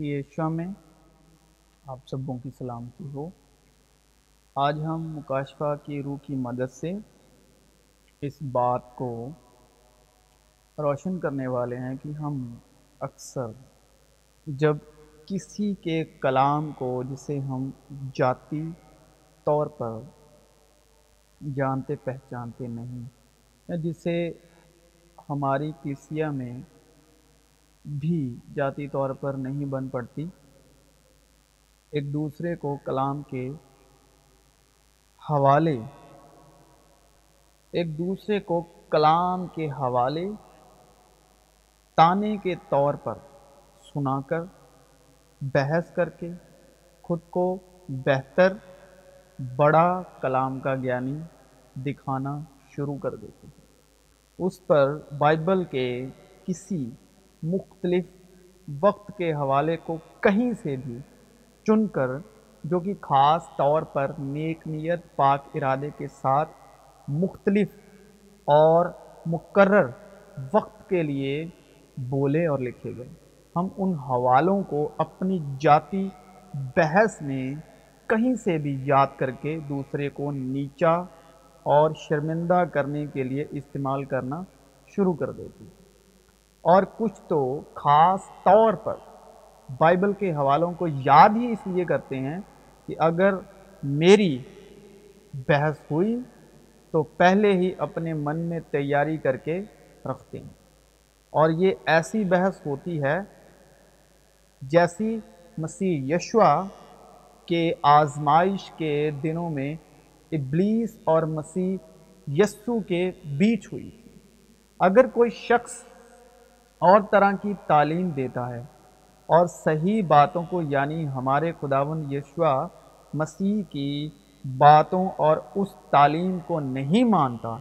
مسیح عشاء میں آپ سبوں کی سلامتی ہو۔ آج ہم مکاشفہ کی روح کی مدد سے اس بات کو روشن کرنے والے ہیں کہ ہم اکثر جب کسی کے کلام کو جسے ہم جاتی طور پر جانتے پہچانتے نہیں، یا جسے ہماری کلیسیا میں بھی جاتی طور پر نہیں بن پڑتی۔ ایک دوسرے کو کلام کے حوالے، ایک دوسرے کو کلام کے حوالے تانے کے طور پر سنا کر، بحث کر کے خود کو بہتر، بڑا کلام کا گیانی دکھانا شروع کر دیتے ہیں۔ اس پر بائبل کے کسی مختلف وقت کے حوالے کو کہیں سے بھی چن کر، جو کہ خاص طور پر نیک نیت، پاک ارادے کے ساتھ مختلف اور مقرر وقت کے لیے بولے اور لکھے گئے۔ ہم ان حوالوں کو اپنی جاتی بحث میں کہیں سے بھی یاد کر کے دوسرے کو نیچا اور شرمندہ کرنے کے لیے استعمال کرنا شروع کر دیتی اور کچھ تو خاص طور پر بائبل کے حوالوں کو یاد ہی اس لیے کرتے ہیں کہ اگر میری بحث ہوئی تو پہلے ہی اپنے من میں تیاری کر کے رکھتے ہیں۔ اور یہ ایسی بحث ہوتی ہے جیسی مسیح یشوا کے آزمائش کے دنوں میں ابلیس اور مسیح یسو کے بیچ ہوئی۔ اگر کوئی شخص اور طرح کی تعلیم دیتا ہے۔ اور صحیح باتوں کو یعنی ہمارے خداون یشوا مسیح کی باتوں اور اس تعلیم کو نہیں مانتا،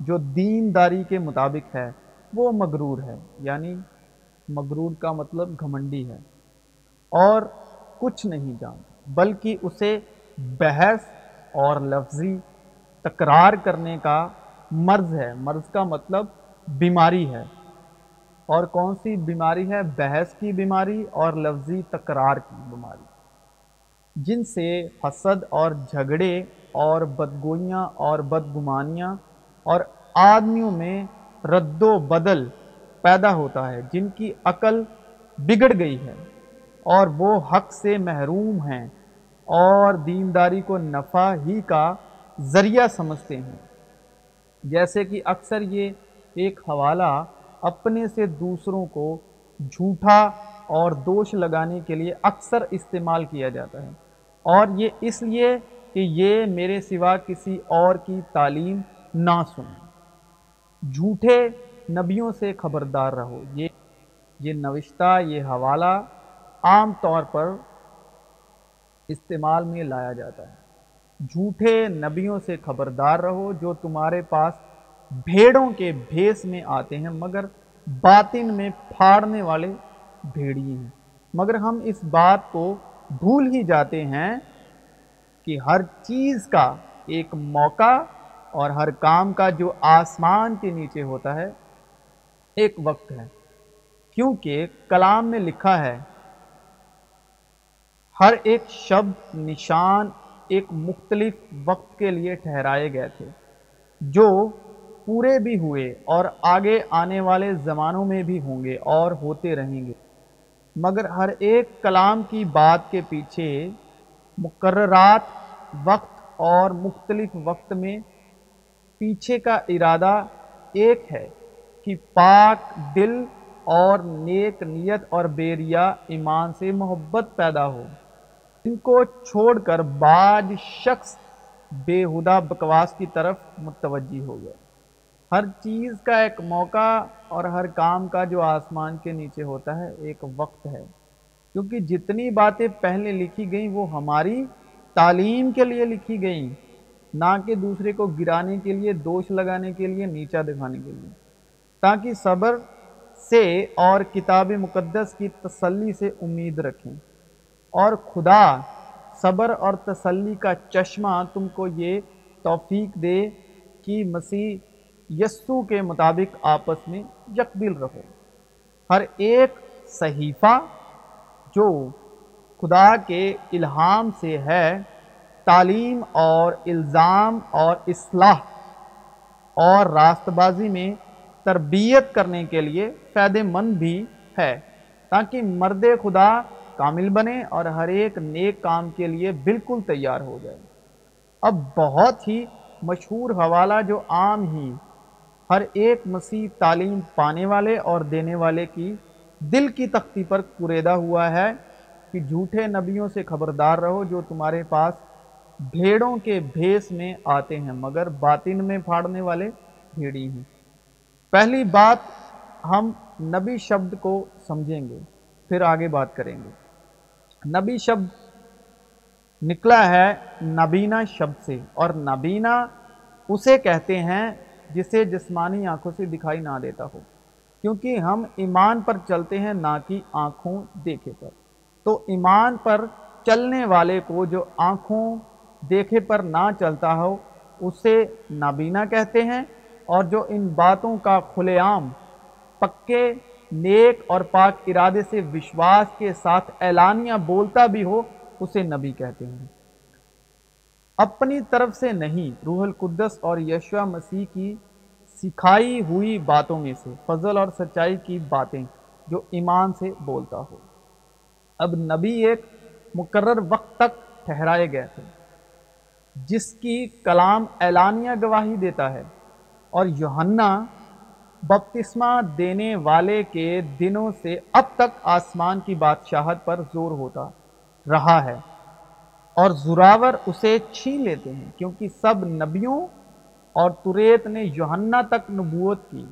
جو دین داری کے مطابق ہے، وہ مغرور ہے۔ یعنی مغرور کا مطلب گھمنڈی ہے۔ اور کچھ نہیں جانتا، بلکہ اسے بحث اور لفظی تکرار کرنے کا مرض ہے۔ مرض کا مطلب بیماری ہے۔ اور کون سی بیماری ہے؟ بحث کی بیماری اور لفظی تکرار کی بیماری۔ جن سے حسد اور جھگڑے اور بدگوئیاں اور بدگمانیاں اور آدمیوں میں رد و بدل پیدا ہوتا ہے، جن کی عقل بگڑ گئی ہے اور وہ حق سے محروم ہیں اور دینداری کو نفع ہی کا ذریعہ سمجھتے ہیں۔ جیسے کہ اکثر یہ ایک حوالہ اپنے سے دوسروں کو جھوٹا اور دوش لگانے کے لیے اکثر استعمال کیا جاتا ہے۔ اور یہ اس لیے کہ یہ میرے سوا کسی اور کی تعلیم نہ سنیں۔ جھوٹے نبیوں سے خبردار رہو۔ یہ یہ نوشتہ، یہ حوالہ عام طور پر استعمال میں لایا جاتا ہے۔ جھوٹے نبیوں سے خبردار رہو جو تمہارے پاس بھیڑوں کے بھیس میں آتے ہیں، مگر باطن میں پھاڑنے والے بھیڑی ہیں۔ مگر ہم اس بات کو بھول ہی جاتے ہیں کہ ہر چیز کا ایک موقع اور ہر کام کا جو آسمان کے نیچے ہوتا ہے، ایک وقت ہے۔ کیونکہ کلام میں لکھا ہے، ہر ایک شبد نشان ایک مختلف وقت کے لیے ٹھہرائے گئے تھے، جو پورے بھی ہوئے اور آگے آنے والے زمانوں میں بھی ہوں گے اور ہوتے رہیں گے۔ مگر ہر ایک کلام کی بات کے پیچھے مقررات وقت اور مختلف وقت میں پیچھے کا ارادہ ایک ہے کہ پاک دل اور نیک نیت اور بیریا ایمان سے محبت پیدا ہو۔ ان کو چھوڑ کر بعض شخص بے ہدا بکواس کی طرف متوجہ ہو گئے ہر چیز کا ایک موقع اور ہر کام کا جو آسمان کے نیچے ہوتا ہے، ایک وقت ہے۔ کیونکہ جتنی باتیں پہلے لکھی گئیں، وہ ہماری تعلیم کے لیے لکھی گئیں، نہ کہ دوسرے کو گرانے کے لیے، دوش لگانے کے لیے، نیچا دکھانے کے لیے۔ تاکہ صبر سے اور کتاب مقدس کی تسلی سے امید رکھیں۔ اور خدا، صبر اور تسلی کا چشمہ تم کو یہ توفیق دے کہ مسیح یسو کے مطابق آپس میں یکبل رہو۔ ہر ایک صحیفہ جو خدا کے الہام سے ہے، تعلیم اور الزام اور اصلاح اور راست بازی میں تربیت کرنے کے لیے فائدہ مند بھی ہے۔ تاکہ مرد خدا کامل بنے اور ہر ایک نیک کام کے لیے بالکل تیار ہو جائے۔ اب بہت ہی مشہور حوالہ جو عام ہی ہر ایک مسیح تعلیم پانے والے اور دینے والے کی دل کی تختی پر قریدہ ہوا ہے کہ جھوٹے نبیوں سے خبردار رہو جو تمہارے پاس بھیڑوں کے بھیس میں آتے ہیں، مگر باطن میں پھاڑنے والے بھیڑی ہیں۔ پہلی بات ہم نبی شبد کو سمجھیں گے، پھر آگے بات کریں گے۔ نبی شبد نکلا ہے نبینا شبد سے اور نبینا اسے کہتے ہیں جسے جسمانی آنکھوں سے دکھائی نہ دیتا ہو۔ کیونکہ ہم ایمان پر چلتے ہیں نہ کہ آنکھوں دیکھے پر۔ تو ایمان پر چلنے والے کو جو آنکھوں دیکھے پر نہ چلتا ہو، اسے نابینا کہتے ہیں۔ اور جو ان باتوں کا کھلے عام پکے، نیک اور پاک ارادے سے وشواس کے ساتھ اعلانیہ بولتا بھی ہو، اسے نبی کہتے ہیں۔ اپنی طرف سے نہیں، روح القدس اور یشوع مسیح کی سکھائی ہوئی باتوں میں سے، فضل اور سچائی کی باتیں جو ایمان سے بولتا ہو۔ اب نبی ایک مقرر وقت تک ٹھہرائے گئے تھے، جس کی کلام اعلانیہ گواہی دیتا ہے اور یوہنا بپتسمہ دینے والے کے دنوں سے اب تک آسمان کی بادشاہت پر زور ہوتا رہا ہے۔ اور زراور اسے چھین لیتے ہیں، کیونکہ سب نبیوں اور تریت نے یوہنا تک نبوت کی۔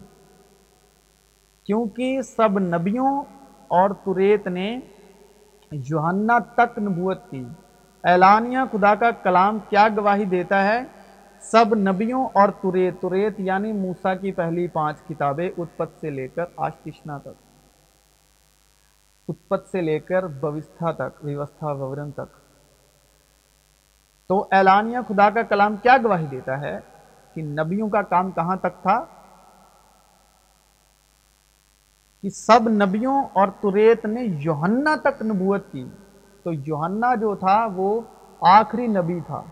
کیونکہ سب نبیوں اور تریت نے یوہنا تک نبوت کی۔ اعلانیہ خدا کا کلام کیا گواہی دیتا ہے؟ سب نبیوں اور تریت تریت یعنی موسیٰ کی پہلی پانچ کتابیں اتپت سے لے کر آشتشنا تک۔ اتپت سے لے کر بوستھا تک ویوستھا وورن تک۔ تو اعلانیہ خدا کا کلام کیا گواہی دیتا ہے کہ نبیوں کا کام کہاں تک تھا؟ کہ سب نبیوں اور تریت نے یوہنا تک نبوت کی۔ تو یوہنا جو تھا وہ آخری نبی تھا۔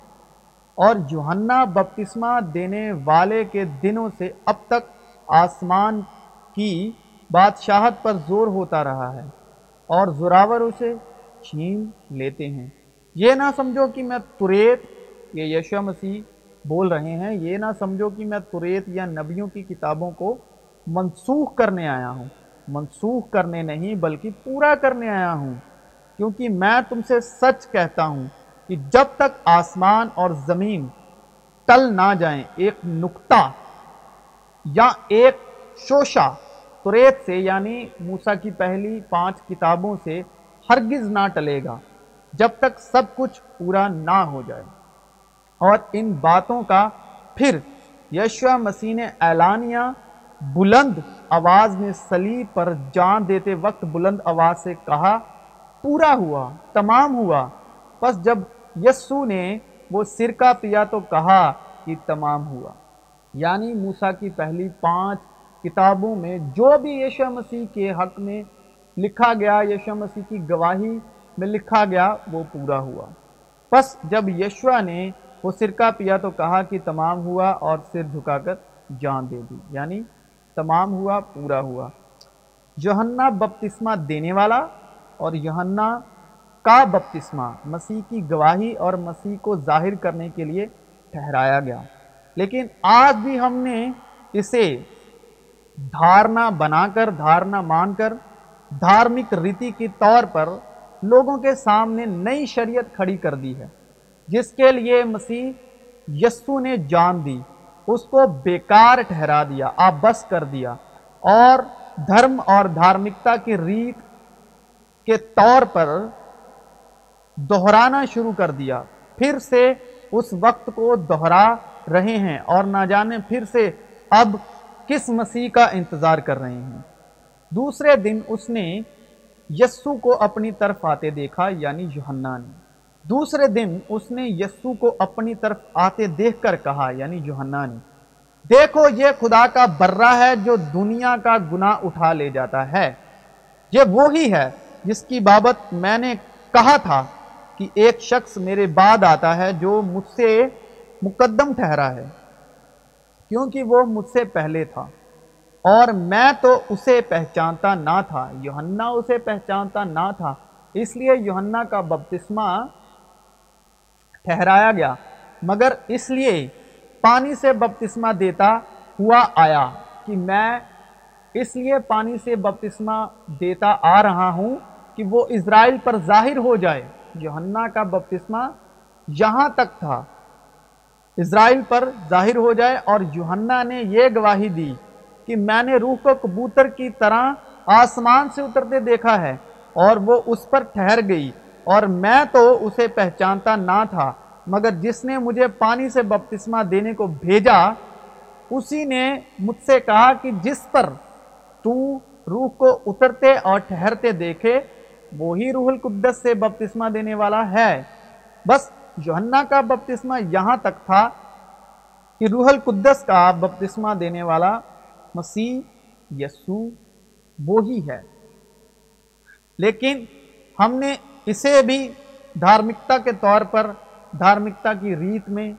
اور یوہنا بپتسمہ دینے والے کے دنوں سے اب تک آسمان کی بادشاہت پر زور ہوتا رہا ہے اور زراور اسے چھین لیتے ہیں۔ یہ نہ سمجھو کہ میں تریت یہ یشو مسیح بول رہے ہیں، یہ نہ سمجھو کہ میں تریت یا نبیوں کی کتابوں کو منسوخ کرنے آیا ہوں۔ منسوخ کرنے نہیں، بلکہ پورا کرنے آیا ہوں۔ کیونکہ میں تم سے سچ کہتا ہوں کہ جب تک آسمان اور زمین ٹل نہ جائیں، ایک نکتہ یا ایک شوشہ تریت سے یعنی موسیٰ کی پہلی پانچ کتابوں سے، ہرگز نہ ٹلے گا۔ جب تک سب کچھ پورا نہ ہو جائے۔ اور ان باتوں کا پھر یشوع مسیح نے اعلانیہ بلند آواز میں سلیب پر جان دیتے وقت بلند آواز سے کہا، پورا ہوا، تمام ہوا۔ پس جب یسو نے وہ سرکہ پیا تو کہا کہ تمام ہوا۔ یعنی موسیٰ کی پہلی پانچ کتابوں میں جو بھی یشوع مسیح کے حق میں لکھا گیا، یشوع مسیح کی گواہی میں لکھا گیا، وہ پورا ہوا۔ پس جب یشوا نے وہ سرکہ پیا تو کہا کہ تمام ہوا اور سر جھکا کر جان دے دی۔ یعنی تمام ہوا، پورا ہوا۔ یوہنا بپتسمہ دینے والا اور یوہنا کا بپتسمہ، مسیح کی گواہی اور مسیح کو ظاہر کرنے کے لیے ٹھہرایا گیا۔ لیکن آج بھی ہم نے اسے دھارنا بنا کر، دھارنا مان کر، دھارمک ریتی کی طور پر لوگوں کے سامنے نئی شریعت کھڑی کر دی ہے، جس کے لیے مسیح یسو نے جان دی، اس کو بیکار ٹھہرا دیا، آبس کر دیا۔ اور دھرم اور دھارمکتا کی ریت کے طور پر دہرانا شروع کر دیا۔ پھر سے اس وقت کو دہرا رہے ہیں اور نہ جانے پھر سے اب کس مسیح کا انتظار کر رہے ہیں۔ دوسرے دن اس نے یسو کو اپنی طرف آتے دیکھا یعنی یوہنا نے دوسرے دن اس نے یسو کو اپنی طرف آتے دیکھ کر کہا یعنی یوہنا نے دیکھو، یہ خدا کا برہ ہے جو دنیا کا گناہ اٹھا لے جاتا ہے۔ یہ وہی ہے جس کی بابت میں نے کہا تھا کہ ایک شخص میرے بعد آتا ہے جو مجھ سے مقدم ٹھہرا ہے، کیونکہ وہ مجھ سے پہلے تھا۔ اور میں تو اسے پہچانتا نہ تھا یوہنہ اسے پہچانتا نہ تھا، اس لیے یوہنہ کا بپتسمہ ٹھہرایا گیا۔ مگر اس لیے پانی سے بپتسمہ دیتا ہوا آیا کہ میں اس لیے پانی سے بپتسمہ دیتا آ رہا ہوں کہ وہ اسرائیل پر ظاہر ہو جائے۔ یوہنہ کا بپتسمہ یہاں تک تھا، اسرائیل پر ظاہر ہو جائے اور یوہنہ نے یہ گواہی دی کہ میں نے روح کو کبوتر کی طرح آسمان سے اترتے دیکھا ہے اور وہ اس پر ٹھہر گئی اور میں تو اسے پہچانتا نہ تھا، مگر جس نے مجھے پانی سے بپتسمہ دینے کو بھیجا، اسی نے مجھ سے کہا کہ جس پر تو روح کو اترتے اور ٹھہرتے دیکھے، وہی روح القدس سے بپتسمہ دینے والا ہے۔ بس یوحنا کا بپتسمہ یہاں تک تھا کہ روح القدس کا بپتسمہ دینے والا مسیح یسو وہی ہے۔ لیکن ہم نے اسے بھی دھارمکتا کے طور پر دھارمکتا کی ریت میں،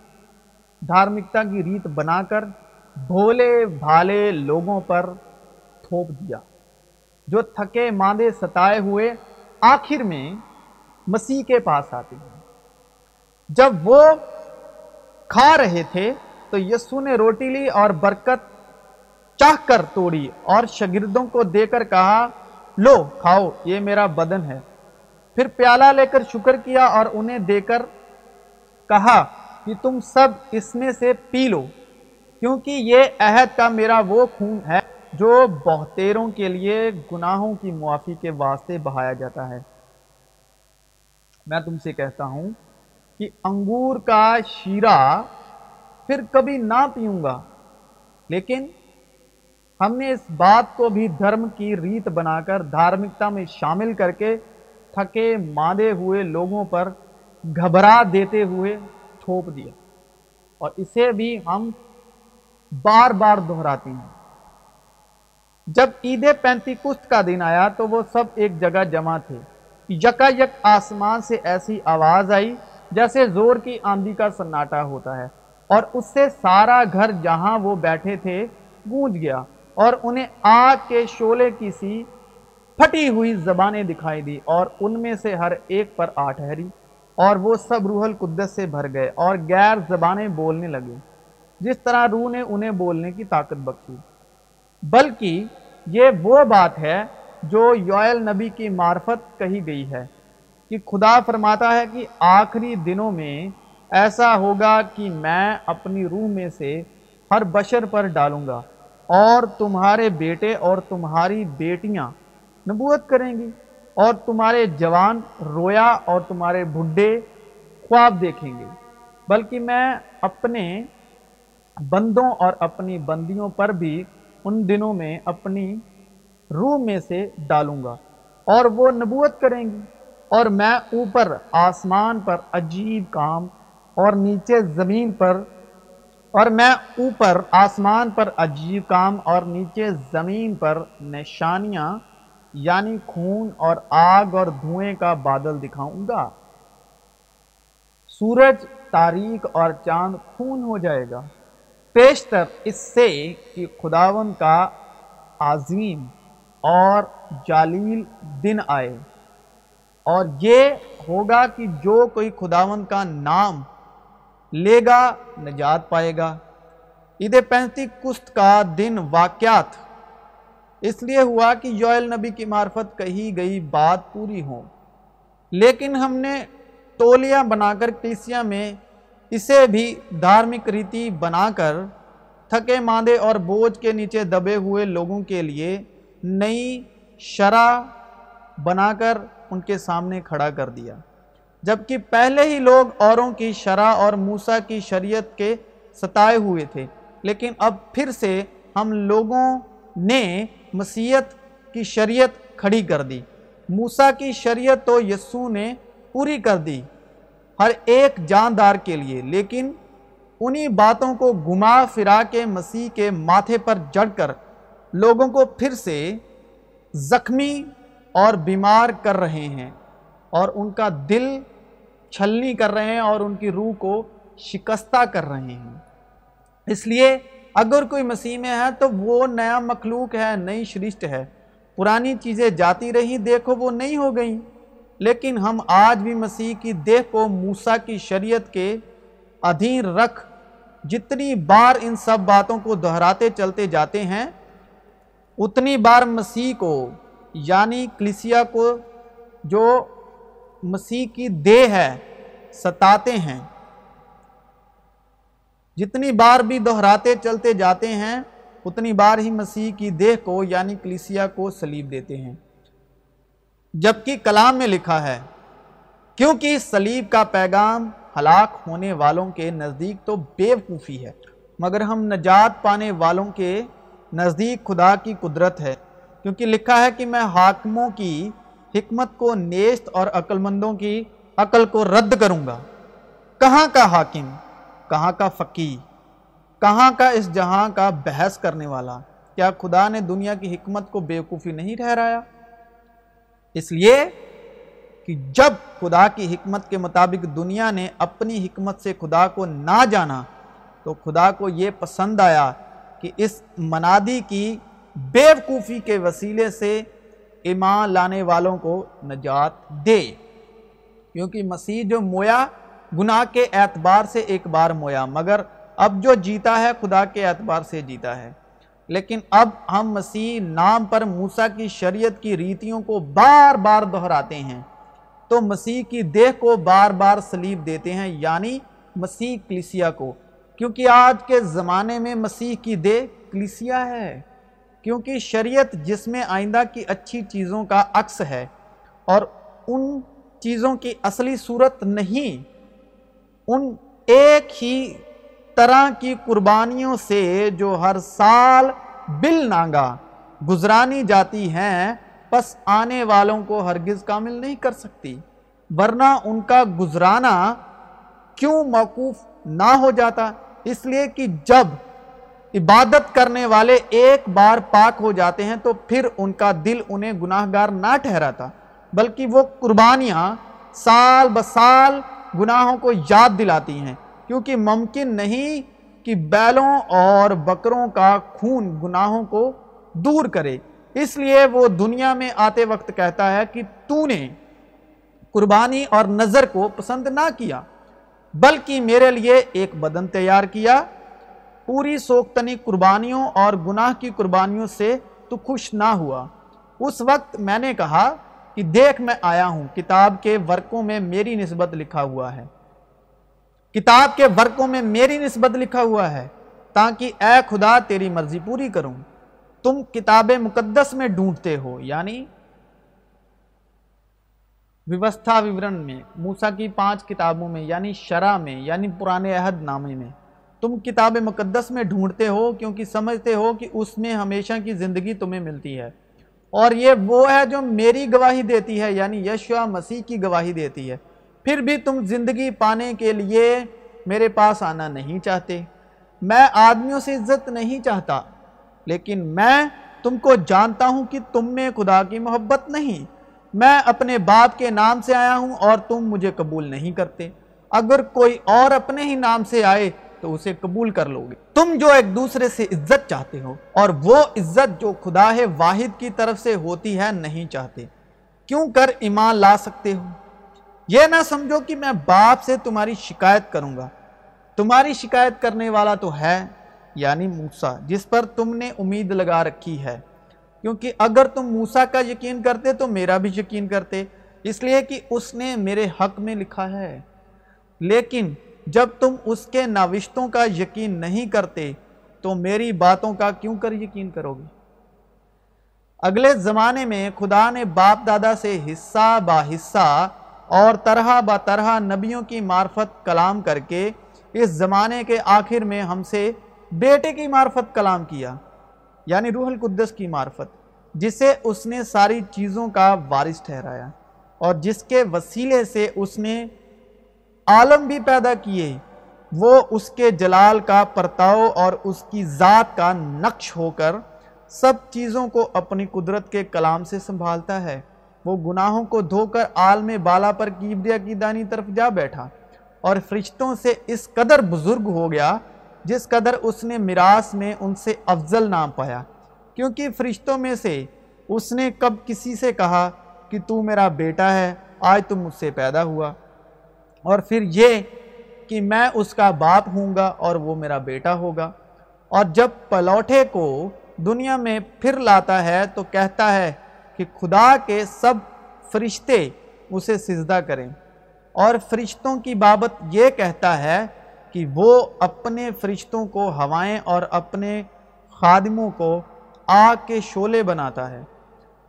دھارمکتا کی ریت بنا کر بھولے بھالے لوگوں پر تھوپ دیا، جو تھکے ماندے ستائے ہوئے آخر میں مسیح کے پاس آتے ہیں۔ جب وہ کھا رہے تھے تو یسو نے روٹی لی اور برکت چاہ کر توڑی اور شگردوں کو دے کر کہا، لو، کھاؤ، یہ میرا بدن ہے۔ پھر پیالہ لے کر شکر کیا اور انہیں دے کر کہا کہ تم سب اس میں سے پی لو، کیونکہ یہ عہد کا میرا وہ خون ہے جو بہتیروں کے لیے گناہوں کی معافی کے واسطے بہایا جاتا ہے۔ میں تم سے کہتا ہوں کہ انگور کا شیرہ پھر کبھی نہ پیوں گا، لیکن ہم نے اس بات کو بھی دھرم کی ریت بنا کر دھارمکتا میں شامل کر کے تھکے ماندے ہوئے لوگوں پر گھبرا دیتے ہوئے تھوپ دیا۔ اور اسے بھی ہم بار بار دہراتے ہیں۔ جب عید پینتی کست کا دن آیا تو وہ سب ایک جگہ جمع تھے۔ یکا یک آسمان سے ایسی آواز آئی جیسے زور کی آندھی کا سناٹا ہوتا ہے۔ اور اس سے سارا گھر جہاں وہ بیٹھے تھے گونج گیا۔ اور انہیں آگ کے شولے کی سی پھٹی ہوئی زبانیں دکھائی دی اور ان میں سے ہر ایک پر آ ٹھہری اور وہ سب روح القدس سے بھر گئے اور غیر زبانیں بولنے لگے جس طرح روح نے انہیں بولنے کی طاقت بخشی۔ بلکہ یہ وہ بات ہے جو یوئل نبی کی معرفت کہی گئی ہے کہ خدا فرماتا ہے کہ آخری دنوں میں ایسا ہوگا کہ میں اپنی روح میں سے ہر بشر پر ڈالوں گا۔ اور تمہارے بیٹے اور تمہاری بیٹیاں نبوت کریں گی اور تمہارے جوان رویا اور تمہارے بھڈے خواب دیکھیں گے۔ بلکہ میں اپنے بندوں اور اپنی بندیوں پر بھی ان دنوں میں اپنی روح میں سے ڈالوں گا اور وہ نبوت کریں گی۔ اور میں اوپر آسمان پر عجیب کام اور نیچے زمین پر اور میں اوپر آسمان پر عجیب کام اور نیچے زمین پر نشانیاں یعنی خون اور آگ اور دھوئیں کا بادل دکھاؤں گا۔ سورج، تاریخ اور چاند خون ہو جائے گا۔ پیشتر اس سے کہ خداون کا عظیم اور جالیل دن آئے۔ اور یہ ہوگا کہ جو کوئی خداون کا نام لے گا، نجات پائے گا۔ عید پینتی کست کا دن واقعات۔ اس لیے ہوا کہ یوئل نبی کی معرفت کہی گئی بات پوری ہو۔ لیکن ہم نے تولیاں بنا کر کلیسیاں میں اسے بھی دھارمک ریتی بنا کر تھکے ماندے اور بوجھ کے نیچے دبے ہوئے لوگوں کے لیے نئی شرح بنا کر ان کے سامنے کھڑا کر دیا۔ جبکہ پہلے ہی لوگ اوروں کی شرح اور موسیٰ کی شریعت کے ستائے ہوئے تھے۔ لیکن اب پھر سے ہم لوگوں نے مسیحت کی شریعت کھڑی کر دی۔ موسیٰ کی شریعت تو یسو نے پوری کر دی ہر ایک جاندار کے لیے، لیکن انہی باتوں کو گما فرا کے مسیح کے ماتھے پر جڑ کر لوگوں کو پھر سے زخمی اور بیمار کر رہے ہیں اور ان کا دل چھلنی کر رہے ہیں اور ان کی روح کو شکستہ کر رہے ہیں۔ اس لیے اگر کوئی مسیح میں ہے تو وہ نیا مخلوق ہے، نئی شرشت ہے۔ پرانی چیزیں جاتی رہی دیکھو وہ نہیں ہو گئیں۔ لیکن ہم آج بھی مسیح کی دیکھ کو موسیٰ کی شریعت کے ادھین رکھ جتنی بار ان سب باتوں کو دہراتے چلتے جاتے ہیں، اتنی بار مسیح کو یعنی کلیسیا کو جو مسیح کی دے ہے، ستاتے ہیں۔ جتنی بار بھی دہراتے چلتے جاتے ہیں، اتنی بار ہی مسیح کی دیہ کو یعنی کلیسیا کو سلیب دیتے ہیں۔ جبکہ کلام میں لکھا ہے، کیونکہ سلیب کا پیغام ہلاک ہونے والوں کے نزدیک تو بے وقوفی ہے، مگر ہم نجات پانے والوں کے نزدیک خدا کی قدرت ہے۔ کیونکہ لکھا ہے کہ میں حاکموں کی حکمت کو نیست اور عقل مندوں کی عقل کو رد کروں گا۔ کہاں کا حاکم؟ کہاں کا فقی؟ کہاں کا اس جہاں کا بحث کرنے والا؟ کیا خدا نے دنیا کی حکمت کو بیوقوفی نہیں ٹھہرایا؟ اس لیے کہ جب خدا کی حکمت کے مطابق دنیا نے اپنی حکمت سے خدا کو نہ جانا، تو خدا کو یہ پسند آیا کہ اس منادی کی بیوقوفی کے وسیلے سے ایمان لانے والوں کو نجات دے۔ کیونکہ مسیح جو مویا، گناہ کے اعتبار سے ایک بار مویا، مگر اب جو جیتا ہے، خدا کے اعتبار سے جیتا ہے۔ لیکن اب ہم مسیح نام پر موسیٰ کی شریعت کی ریتیوں کو بار بار دہراتے ہیں۔ تو مسیح کی دیہ کو بار بار سلیب دیتے ہیں یعنی مسیح کلیسیا کو۔ کیونکہ آج کے زمانے میں مسیح کی دیہ کلیسیا ہے۔ کیونکہ شریعت جس میں آئندہ کی اچھی چیزوں کا عکس ہے اور ان چیزوں کی اصلی صورت نہیں، ان ایک ہی طرح کی قربانیوں سے جو ہر سال بل نانگا، گزرانی جاتی ہیں، پس آنے والوں کو ہرگز کامل نہیں کر سکتی۔ ورنہ ان کا گزرانا کیوں موقوف نہ ہو جاتا؟ اس لیے کہ جب عبادت کرنے والے ایک بار پاک ہو جاتے ہیں تو پھر ان کا دل انہیں گناہ گار نہ ٹھہراتا، بلکہ وہ قربانیاں سال بسال گناہوں کو یاد دلاتی ہیں۔ کیونکہ ممکن نہیں کہ بیلوں اور بکروں کا خون گناہوں کو دور کرے۔ اس لیے وہ دنیا میں آتے وقت کہتا ہے کہ تو نے قربانی اور نظر کو پسند نہ کیا، بلکہ میرے لیے ایک بدن تیار کیا۔ پوری سوکتنی قربانیوں اور گناہ کی قربانیوں سے تو خوش نہ ہوا۔ اس وقت میں نے کہا کہ دیکھ میں آیا ہوں، کتاب کے ورقوں میں میری نسبت لکھا ہوا ہے۔ کتاب کے ورقوں میں میری نسبت لکھا ہوا ہے، تاکہ اے خدا تیری مرضی پوری کروں۔ تم کتاب مقدس میں ڈھونڈتے ہو یعنی ویوستھا وورن میں، موسیٰ کی پانچ کتابوں میں یعنی شرح میں یعنی پرانے عہد نامے میں۔ تم کتاب مقدس میں ڈھونڈتے ہو کیونکہ سمجھتے ہو کہ اس میں ہمیشہ کی زندگی تمہیں ملتی ہے۔ اور یہ وہ ہے جو میری گواہی دیتی ہے یعنی یشوا مسیح کی گواہی دیتی ہے۔ پھر بھی تم زندگی پانے کے لیے میرے پاس آنا نہیں چاہتے۔ میں آدمیوں سے عزت نہیں چاہتا، لیکن میں تم کو جانتا ہوں کہ تم میں خدا کی محبت نہیں۔ میں اپنے باپ کے نام سے آیا ہوں اور تم مجھے قبول نہیں کرتے۔ اگر کوئی اور اپنے ہی نام سے آئے تو اسے قبول کر لو گے۔ تم جو ایک دوسرے سے عزت چاہتے ہو اور وہ عزت جو خدا ہے واحد کی طرف سے ہوتی ہے نہیں چاہتے، کیوں کر ایمان لا سکتے ہو؟ یہ نہ سمجھو کہ میں باپ سے تمہاری شکایت کروں گا۔ تمہاری شکایت کرنے والا تو ہے یعنی موسیٰ، جس پر تم نے امید لگا رکھی ہے۔ کیونکہ اگر تم موسیٰ کا یقین کرتے تو میرا بھی یقین کرتے، اس لیے کہ اس نے میرے حق میں لکھا ہے۔ لیکن جب تم اس کے ناوشتوں کا یقین نہیں کرتے، تو میری باتوں کا کیوں کر یقین کرو گے؟ اگلے زمانے میں خدا نے باپ دادا سے حصہ با حصہ اور طرح با طرح نبیوں کی معرفت کلام کر کے اس زمانے کے آخر میں ہم سے بیٹے کی معرفت کلام کیا یعنی روح القدس کی معرفت، جسے اس نے ساری چیزوں کا وارث ٹھہرایا اور جس کے وسیلے سے اس نے عالم بھی پیدا کیے، وہ اس کے جلال کا پرتاؤ اور اس کی ذات کا نقش ہو کر سب چیزوں کو اپنی قدرت کے کلام سے سنبھالتا ہے۔ وہ گناہوں کو دھو کر آل میں بالا پر کیبریا کی دانی طرف جا بیٹھا اور فرشتوں سے اس قدر بزرگ ہو گیا جس قدر اس نے میراث میں ان سے افضل نام پایا۔ کیونکہ فرشتوں میں سے اس نے کب کسی سے کہا کہ تو میرا بیٹا ہے، آج تم مجھ سے پیدا ہوا۔ اور پھر یہ کہ میں اس کا باپ ہوں گا اور وہ میرا بیٹا ہوگا۔ اور جب پلوٹے کو دنیا میں پھر لاتا ہے تو کہتا ہے کہ خدا کے سب فرشتے اسے سجدہ کریں۔ اور فرشتوں کی بابت یہ کہتا ہے کہ وہ اپنے فرشتوں کو ہوائیں اور اپنے خادموں کو آگ کے شولے بناتا ہے۔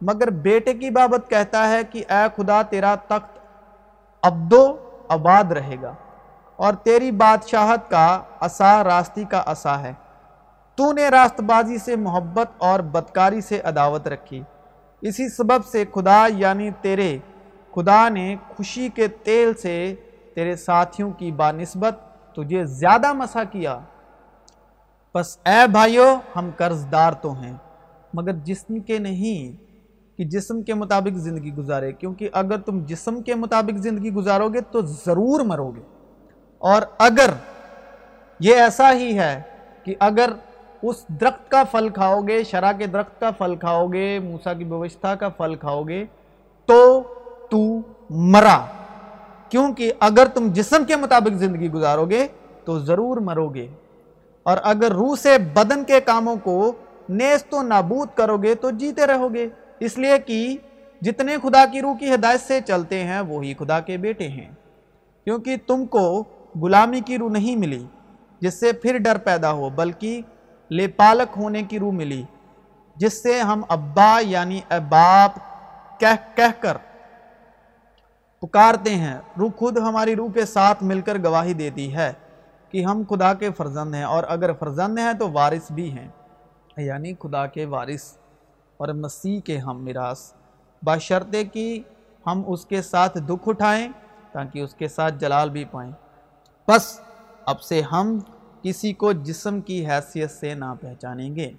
مگر بیٹے کی بابت کہتا ہے کہ اے خدا تیرا تخت ابدو آباد رہے گا۔ اور تیری بادشاہت کا عصا راستی کا عصا ہے۔ تو نے راست بازی سے محبت اور بدکاری سے عداوت رکھی۔ اسی سبب سے خدا یعنی تیرے خدا نے خوشی کے تیل سے تیرے ساتھیوں کی بانسبت تجھے زیادہ مسا کیا۔ بس اے بھائیو، ہم قرض دار تو ہیں، مگر جسم کے نہیں کہ جسم کے مطابق زندگی گزارے، کیونکہ اگر تم جسم کے مطابق زندگی گزارو گے تو ضرور مرو گے۔ اور اگر یہ ایسا ہی ہے کہ اگر اس درخت کا پھل کھاؤ گے شرح کے درخت کا پھل کھاؤ گے، موسیٰ کی بوشتہ کا پھل کھاؤ گے، تو تو مرا۔ کیونکہ اگر تم جسم کے مطابق زندگی گزارو گے تو ضرور مرو گے۔ اور اگر روح سے بدن کے کاموں کو نیست و نابود کرو گے تو جیتے رہو گے۔ اس لیے کہ جتنے خدا کی روح کی ہدایت سے چلتے ہیں، وہی خدا کے بیٹے ہیں۔ کیونکہ تم کو غلامی کی روح نہیں ملی، جس سے پھر ڈر پیدا ہو، بلکہ لے پالک ہونے کی روح ملی، جس سے ہم ابا یعنی اباب کہہ کہہ کر پکارتے ہیں۔ روح خود ہماری روح کے ساتھ مل کر گواہی دیتی ہے کہ ہم خدا کے فرزند ہیں، اور اگر فرزند ہیں تو وارث بھی ہیں یعنی خدا کے وارث۔ اور مسیح کے ہم میراث۔ باشرتے کہ ہم اس کے ساتھ دکھ اٹھائیں تاکہ اس کے ساتھ جلال بھی پائیں۔ بس اب سے ہم کسی کو جسم کی حیثیت سے نہ پہچانیں گے۔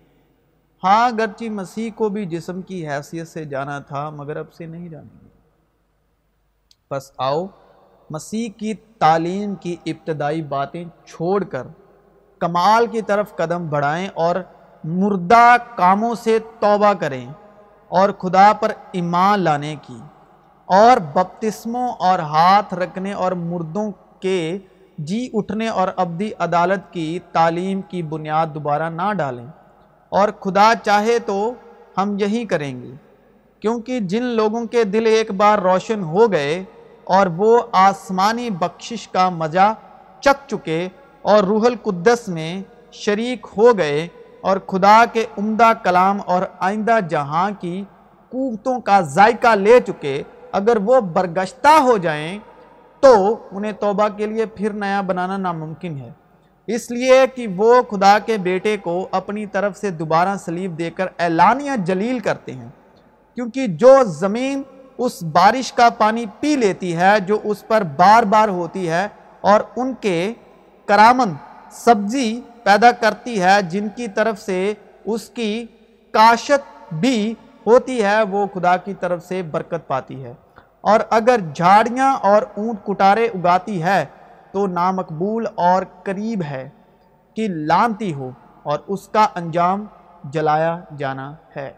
ہاں اگرچہ مسیح کو بھی جسم کی حیثیت سے جانا تھا، مگر اب سے نہیں جانیں گے۔ پس آؤ، مسیح کی تعلیم کی ابتدائی باتیں چھوڑ کر کمال کی طرف قدم بڑھائیں اور مردہ کاموں سے توبہ کریں اور خدا پر ایمان لانے کی اور بپتسموں اور ہاتھ رکھنے اور مردوں کے جی اٹھنے اور ابدی عدالت کی تعلیم کی بنیاد دوبارہ نہ ڈالیں۔ اور خدا چاہے تو ہم یہی کریں گے، کیونکہ جن لوگوں کے دل ایک بار روشن ہو گئے اور وہ آسمانی بخشش کا مزہ چک چکے اور روح القدس میں شریک ہو گئے اور خدا کے عمدہ کلام اور آئندہ جہاں کی قوتوں کا ذائقہ لے چکے، اگر وہ برگشتہ ہو جائیں تو انہیں توبہ کے لیے پھر نیا بنانا ناممکن ہے۔ اس لیے کہ وہ خدا کے بیٹے کو اپنی طرف سے دوبارہ سلیب دے کر اعلانیہ جلیل کرتے ہیں۔ کیونکہ جو زمین اس بارش کا پانی پی لیتی ہے، جو اس پر بار بار ہوتی ہے اور ان کے کرامن سبزی پیدا کرتی ہے، جن کی طرف سے اس کی کاشت بھی ہوتی ہے، وہ خدا کی طرف سے برکت پاتی ہے۔ اور اگر جھاڑیاں اور اونٹ کٹارے اگاتی ہے، تو نامقبول اور قریب ہے کہ لانتی ہو اور اس کا انجام جلایا جانا ہے۔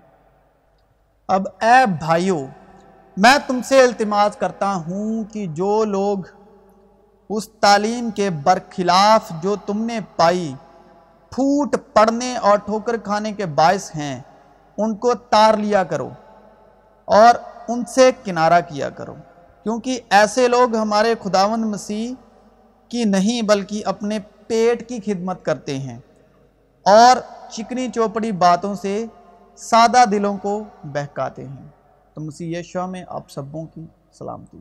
اب اے بھائیو، میں تم سے التماس کرتا ہوں کہ جو لوگ اس تعلیم کے برخلاف جو تم نے پائی پھوٹ پڑنے اور ٹھوکر کھانے کے باعث ہیں، ان کو تار لیا کرو اور ان سے کنارہ کیا کرو۔ کیونکہ ایسے لوگ ہمارے خداوند مسیح کی نہیں، بلکہ اپنے پیٹ کی خدمت کرتے ہیں۔ اور چکنی چوپڑی باتوں سے سادہ دلوں کو بہکاتے ہیں۔ تو مسیح یشوہ میں آپ سبوں کی سلامتی۔